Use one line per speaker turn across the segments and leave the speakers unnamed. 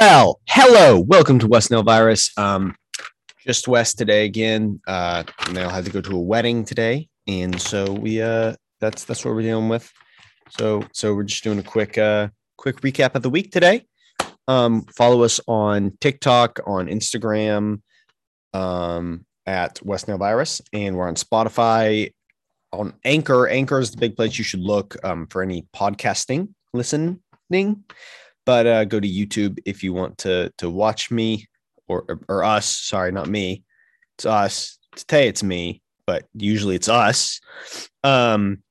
Well, hello, welcome to West Nile Virus. Um, just West today again. Uh, Nile had to go to a wedding today, and so we uh, that's that's what we're dealing with. So so we're just doing a quick uh quick recap of the week today. Um, follow us on TikTok, on Instagram, um, at West Nile Virus, and we're on Spotify, on Anchor. Anchor is the big place you should look um, for any podcasting listening but uh, go to YouTube if you want to to watch me or or us. Sorry, not me. It's us. Today it's me, but usually it's us. Um,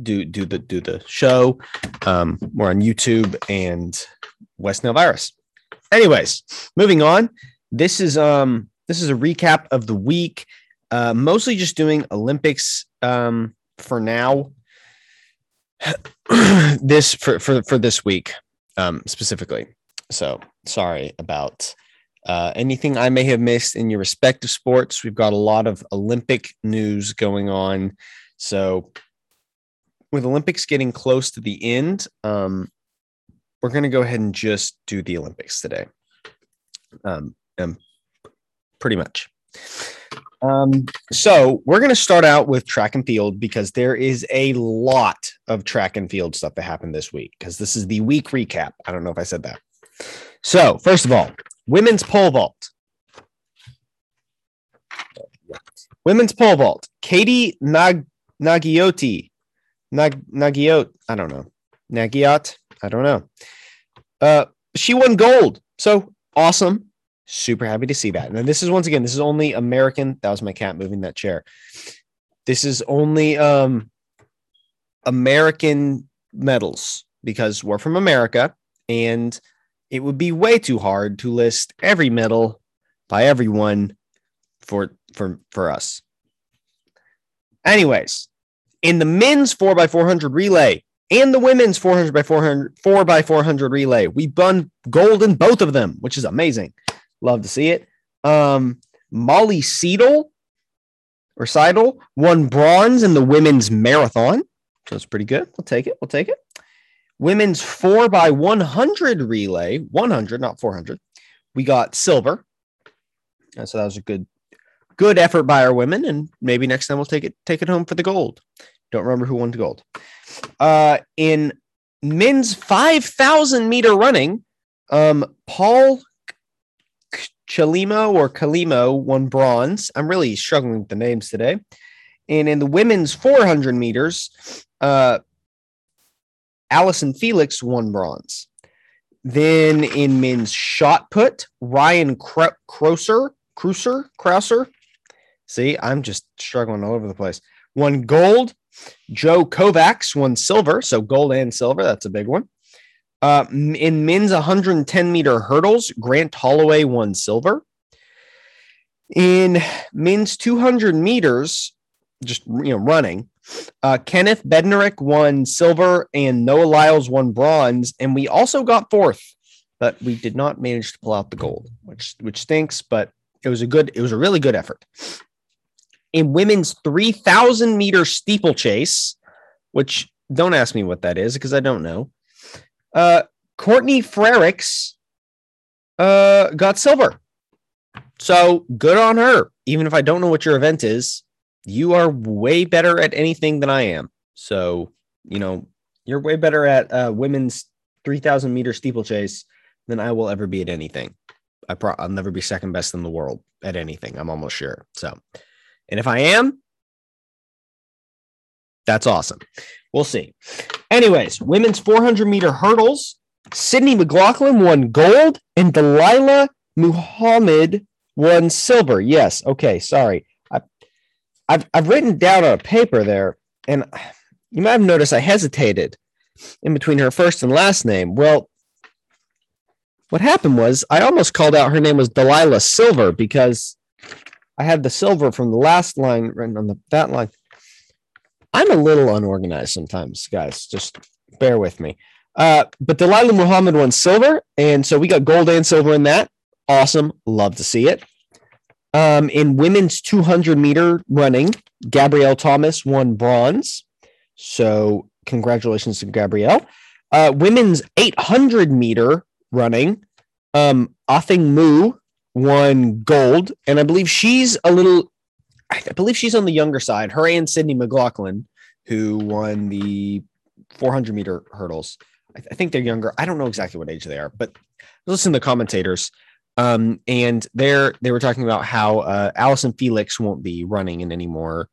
do do the do the show. Um, we're on YouTube and West Nile Virus. Anyways, moving on. This is um this is a recap of the week. Uh, mostly just doing Olympics um for now. this for for for this week um, specifically. So sorry about uh, anything I may have missed in your respective sports. We've got a lot of Olympic news going on. So with Olympics getting close to the end, um, we're going to go ahead and just do the Olympics today. Um, um pretty much. Um, so we're going to start out with track and field because there is a lot of track and field stuff that happened this week because this is the week recap. I don't know if I said that. So, first of all, women's pole vault. Women's pole vault. Katie Nag Nagioti. Nag Nagiot. I don't know. Nagiot. I don't know. Uh, she won gold. So awesome. Super happy to see that. And this is once again, this is only American. That was my cat moving that chair. This is only um American medals because we're from America and it would be way too hard to list every medal by everyone for for for us. Anyways, in the men's 4 by 400 relay and the women's 400 by 400 4 by 400 relay, we won gold in both of them, which is amazing. Love to see it. Um, Molly Seidel or Seidel won bronze in the women's marathon. So it's pretty good. We'll take it. We'll take it. Women's four by 100 relay, 100, not 400. We got silver. And so that was a good, good effort by our women. And maybe next time we'll take it, take it home for the gold. Don't remember who won the gold. Uh, in men's 5,000 meter running, um, Paul Chalimo or Kalimo won bronze. I'm really struggling with the names today. And in the women's 400 meters, uh, Allyson Felix won bronze. Then in men's shot put, Ryan Krauser, Krauser, Krauser. See, I'm just struggling all over the place. Won gold. Joe Kovacs won silver. So gold and silver. That's a big one. Uh, in men's 110 meter hurdles, Grant Holloway won silver. In men's 200 meters, just you know, running, uh, Kenneth Bednarek won silver and Noah Lyles won bronze, and we also got fourth, but we did not manage to pull out the gold, which which stinks. But it was a good, it was a really good effort. In women's 3,000 meter steeplechase, which don't ask me what that is because I don't know. Uh, Courtney Frerichs uh, got silver. So good on her. Even if I don't know what your event is, you are way better at anything than I am. So, you know, you're way better at uh, women's 3,000 meter steeplechase than I will ever be at anything. I pro- I'll never be second best in the world at anything. I'm almost sure. So, and if I am, that's awesome. We'll see. Anyways, women's 400 meter hurdles. Sydney McLaughlin won gold and Dalilah Muhammad won silver. Yes. Okay. Sorry. I, I've, I've written down on a paper there, and you might have noticed I hesitated in between her first and last name. Well, what happened was I almost called out her name was Dalilah Silver because I had the silver from the last line written on the, that line. I'm a little unorganized sometimes, guys. Just bear with me. Uh, but Dalilah Muhammad won silver, and so we got gold and silver in that. Awesome. Love to see it. Um, in women's 200 meter running, Gabrielle Thomas won bronze. So congratulations to Gabrielle. Uh, women's 800 meter running, Um, Mu won gold, and I believe she's a little. I believe she's on the younger side. Her and Sydney McLaughlin, who won the 400 meter hurdles. I, th- I think they're younger. I don't know exactly what age they are, but listen to the commentators. Um, and they're they were talking about how uh, Allyson Felix won't be running in any more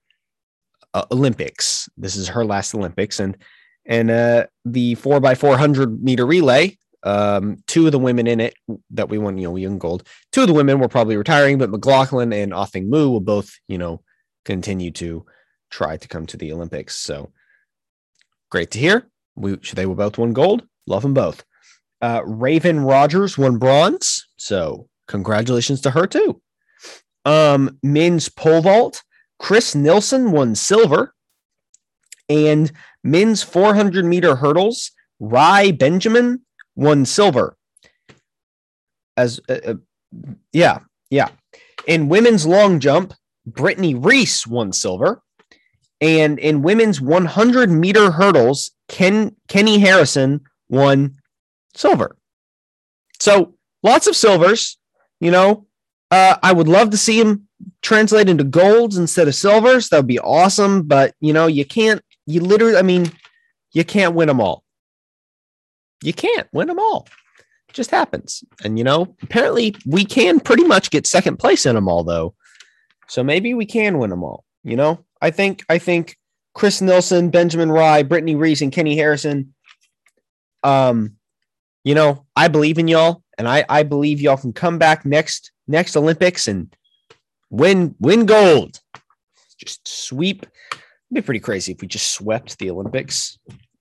uh, Olympics. This is her last Olympics, and and uh, the four by four hundred meter relay. Um, two of the women in it that we won, you know, young gold. Two of the women were probably retiring, but McLaughlin and Athing Mu will both, you know, continue to try to come to the Olympics. So great to hear. We they were both won gold. Love them both. Uh, Raven Rogers won bronze. So congratulations to her too. Um, men's pole vault, Chris Nilsen won silver. And men's 400 meter hurdles, Rai Benjamin won silver. As uh, uh, yeah, yeah. In women's long jump, Brittney Reese won silver. And in women's 100 meter hurdles, Ken Keni Harrison won silver. So lots of silvers. You know, uh, I would love to see him translate into golds instead of silvers. That would be awesome. But you know, you can't. You literally, I mean, you can't win them all. You can't win them all. It just happens. And you know, apparently we can pretty much get second place in them all, though. So maybe we can win them all. You know, I think I think Chris Nilsen, Benjamin Rai, Brittney Reese, and Keni Harrison. Um, you know, I believe in y'all, and I I believe y'all can come back next next Olympics and win win gold. Just sweep. It'd be pretty crazy if we just swept the Olympics.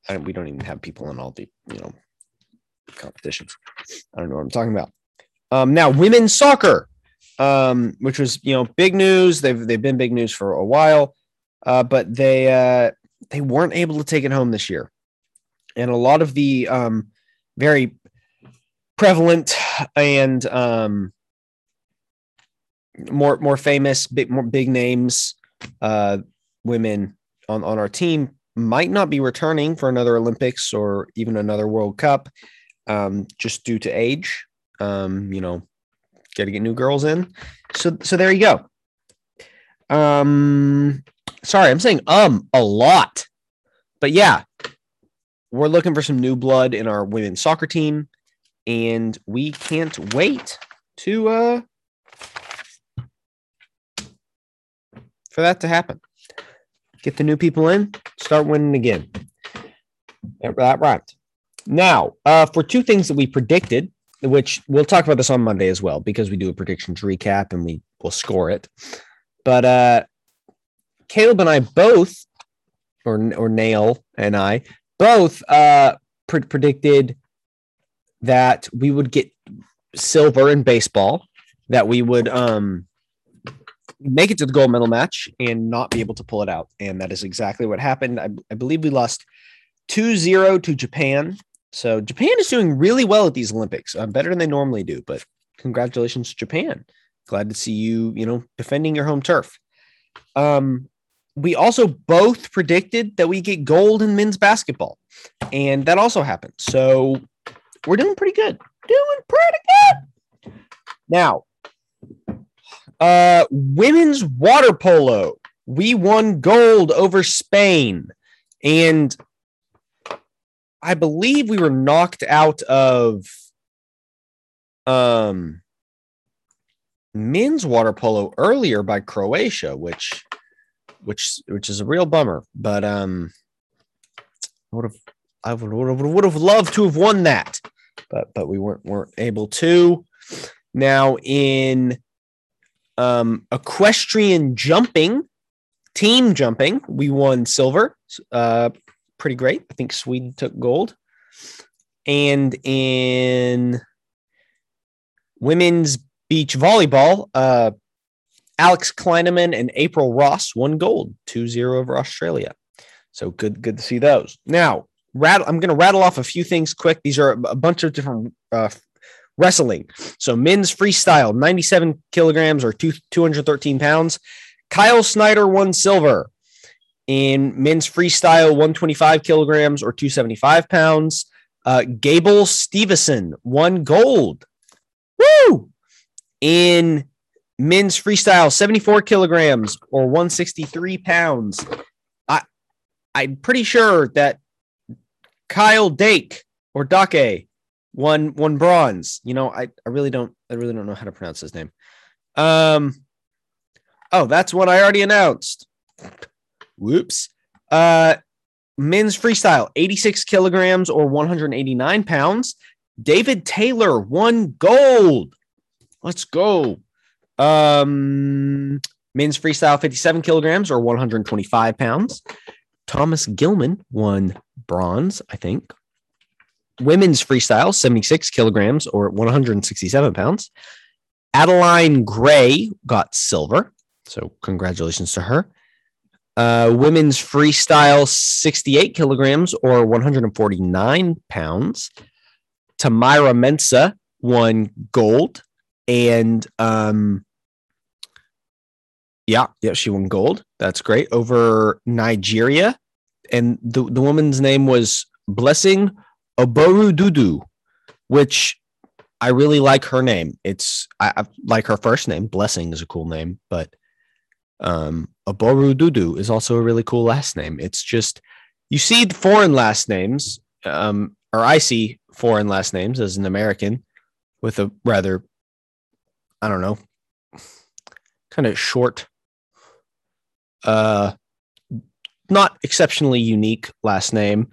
And we don't even have people in all the you know competitions. I don't know what I'm talking about. Um, now women's soccer, um, which was you know big news. They've they've been big news for a while, uh, but they uh, they weren't able to take it home this year, and a lot of the um, very prevalent and um, more more famous, big more big names, uh, women on on our team might not be returning for another Olympics or even another World Cup, um, just due to age. Um, you know, got to get new girls in. So so there you go. Um, sorry, I'm saying um a lot, but yeah, we're looking for some new blood in our women's soccer team, and we can't wait to uh for that to happen. Get the new people in, start winning again. That rhymed. Now, uh, for two things that we predicted, which we'll talk about this on Monday as well, because we do a predictions recap and we will score it. But uh, Caleb and I both, or or Nail and I both uh, pre- predicted that we would get silver in baseball, that we would um, make it to the gold medal match and not be able to pull it out. And that is exactly what happened. I, I believe we lost 2 0 to Japan. So Japan is doing really well at these Olympics, uh, better than they normally do. But congratulations, Japan. Glad to see you, you know, defending your home turf. Um, we also both predicted that we get gold in men's basketball, and that also happened. So we're doing pretty good. Doing pretty good. Now, uh, women's water polo. We won gold over Spain, and I believe we were knocked out of um men's water polo earlier by Croatia, which which which is a real bummer. But um, I would have I would would would have loved to have won that, but but we weren't weren't able to. Now in um, equestrian jumping, team jumping, we won silver. Uh, pretty great. I think Sweden took gold. And in women's beach volleyball, uh, Alix Klineman and April Ross won gold, 2-0 over Australia. So good, good to see those. Now, rattle, I'm going to rattle off a few things quick. These are a bunch of different uh, wrestling. So men's freestyle, 97 kilograms or two, 213 pounds. Kyle Snyder won silver. In men's freestyle, 125 kilograms or 275 pounds. Uh, Gable Steveson won gold. Woo! In men's freestyle, 74 kilograms or 163 pounds. I I'm pretty sure that Kyle Dake or Dake won won bronze. You know, I, I really don't I really don't know how to pronounce his name. Um oh, that's what I already announced. Whoops. Uh men's freestyle, 86 kilograms or 189 pounds. David Taylor won gold. Let's go. Um, men's freestyle, 57 kilograms or 125 pounds. Thomas Gilman won bronze, I think. Women's freestyle, 76 kilograms or 167 pounds. Adeline Gray got silver. So, congratulations to her. Uh, women's freestyle, 68 kilograms or 149 pounds. Tamyra Mensah won gold. And um, yeah, yeah, she won gold. That's great over Nigeria. And the, the woman's name was Blessing Oborududu, which I really like her name. It's I, I like her first name. Blessing is a cool name, but um, Oborududu is also a really cool last name. It's just you see foreign last names, um, or I see foreign last names as an American with a rather, I don't know, kind of short, uh, not exceptionally unique last name,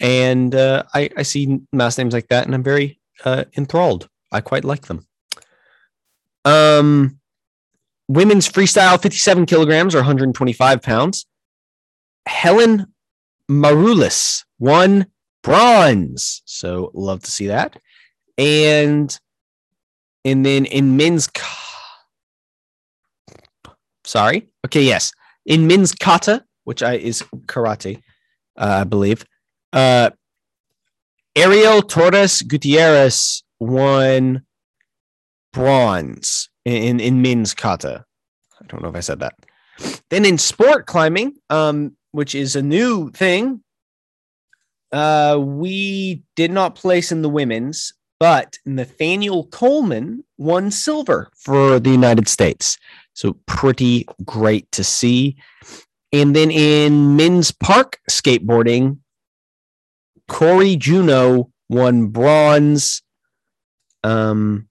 and uh, I, I see last names like that, and I'm very uh, enthralled. I quite like them. Um, women's freestyle, 57 kilograms or 125 pounds. Helen Maroulis won bronze. So love to see that. And and then in men's sorry. Okay, yes. In men's kata, which I is karate, uh, I believe. Uh Ariel Torres Gutierrez won bronze in, in men's kata. I don't know if I said that. Then in sport climbing, um, which is a new thing, uh, we did not place in the women's, but Nathaniel Coleman won silver for the United States. So pretty great to see. And then in men's park skateboarding, Cory Juneau won bronze. Um,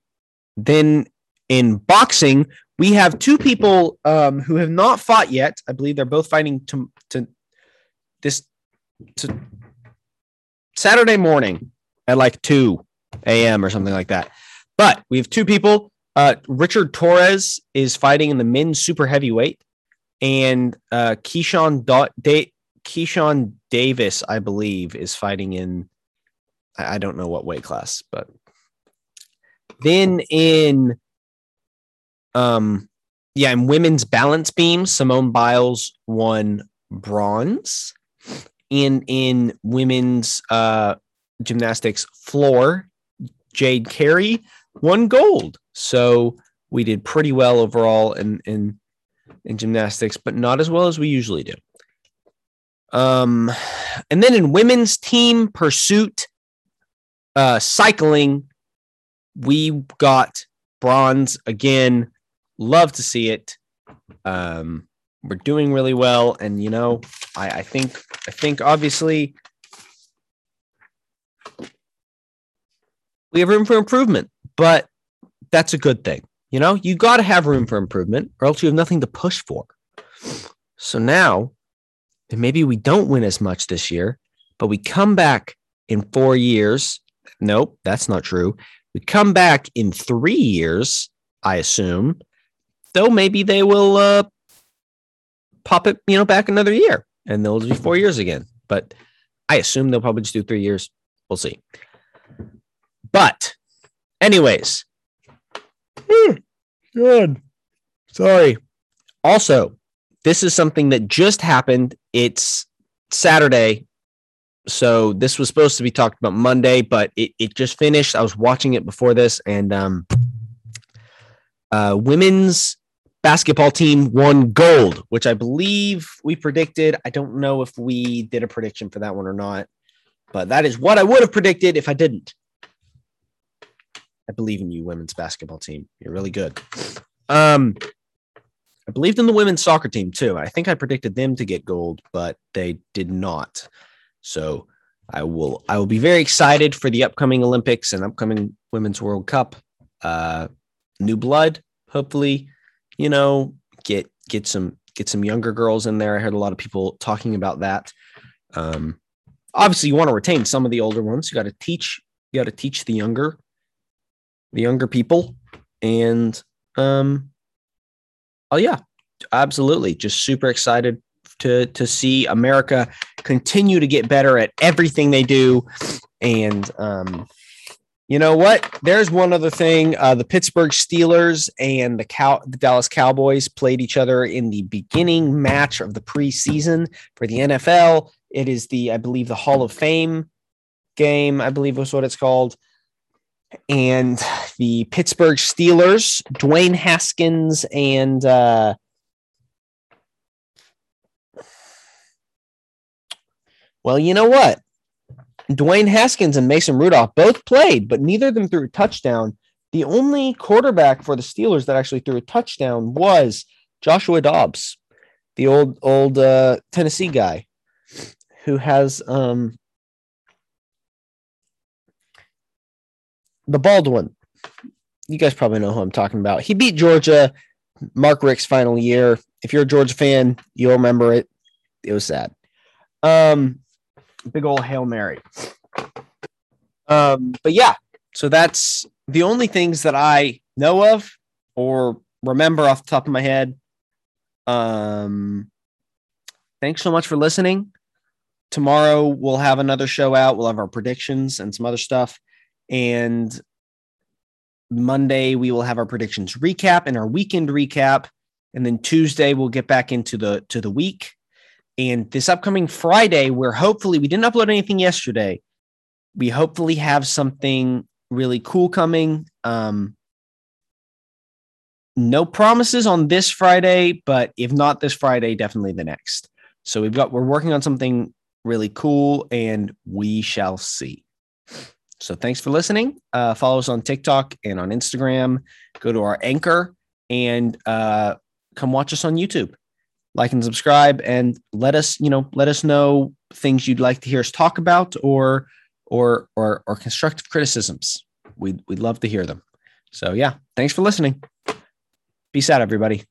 then in boxing, we have two people um, who have not fought yet. I believe they're both fighting to, to this to Saturday morning at like 2 a.m. or something like that. But we have two people. Uh, Richard Torrez is fighting in the men's super heavyweight, and uh, Keyshawn, da- da- Keyshawn Davis, I believe, is fighting in I don't know what weight class, but then in um, yeah, in women's balance beam, Simone Biles won bronze. And in women's uh, gymnastics floor, Jade Carey won gold. So we did pretty well overall in in in gymnastics, but not as well as we usually do. Um, and then in women's team pursuit, uh, cycling, we got bronze again. Love to see it. Um, we're doing really well, and you know, I, I think I think obviously we have room for improvement, but that's a good thing. You know, you got to have room for improvement, or else you have nothing to push for. So now, maybe we don't win as much this year, but we come back in four years. Nope, that's not true. We come back in three years, I assume, though maybe they will uh, pop it, you know, back another year and they'll be four years again. But I assume they'll probably just do three years. We'll see. But, anyways, hmm, good. Sorry. Also, this is something that just happened. It's Saturday. So this was supposed to be talked about Monday, but it, it just finished. I was watching it before this, and um, uh, women's basketball team won gold, which I believe we predicted. I don't know if we did a prediction for that one or not, but that is what I would have predicted if I didn't. I believe in you, women's basketball team. You're really good. Um, I believed in the women's soccer team too. I think I predicted them to get gold, but they did not. So I will I will be very excited for the upcoming Olympics and upcoming Women's World Cup. Uh, new blood, hopefully, you know, get get some get some younger girls in there. I heard a lot of people talking about that. Um, obviously, you want to retain some of the older ones. You got to teach. You got to teach the younger, the younger people, and um, oh yeah, absolutely. Just super excited to to see America continue to get better at everything they do, and um, you know what? There's one other thing. Uh, the Pittsburgh Steelers and the Cow the Dallas Cowboys played each other in the beginning match of the preseason for the NFL. It is the, I believe, the Hall of Fame game, I believe was what it's called. And the Pittsburgh Steelers, Dwayne Haskins and uh, well, you know what? Dwayne Haskins and Mason Rudolph both played, but neither of them threw a touchdown. The only quarterback for the Steelers that actually threw a touchdown was Joshua Dobbs, the old old uh, Tennessee guy, who has um, the bald one. You guys probably know who I'm talking about. He beat Georgia, Mark Richt's final year. If you're a Georgia fan, you'll remember it. It was sad. Um, big old Hail Mary. Um, but yeah, so that's the only things that I know of or remember off the top of my head. Um, thanks so much for listening. Tomorrow we'll have another show out. We'll have our predictions and some other stuff. And Monday we will have our predictions recap and our weekend recap. And then Tuesday we'll get back into the to the week and this upcoming Friday, where hopefully we didn't upload anything yesterday, we hopefully have something really cool coming. Um, no promises on this Friday, but if not this Friday, definitely the next. So we've got we're working on something really cool, and we shall see. So thanks for listening. Uh, follow us on TikTok and on Instagram. Go to our anchor and uh, come watch us on YouTube like and subscribe and let us you know let us know things you'd like to hear us talk about or or or, or constructive criticisms. We'd, we'd love to hear them. So yeah thanks for listening. Peace out everybody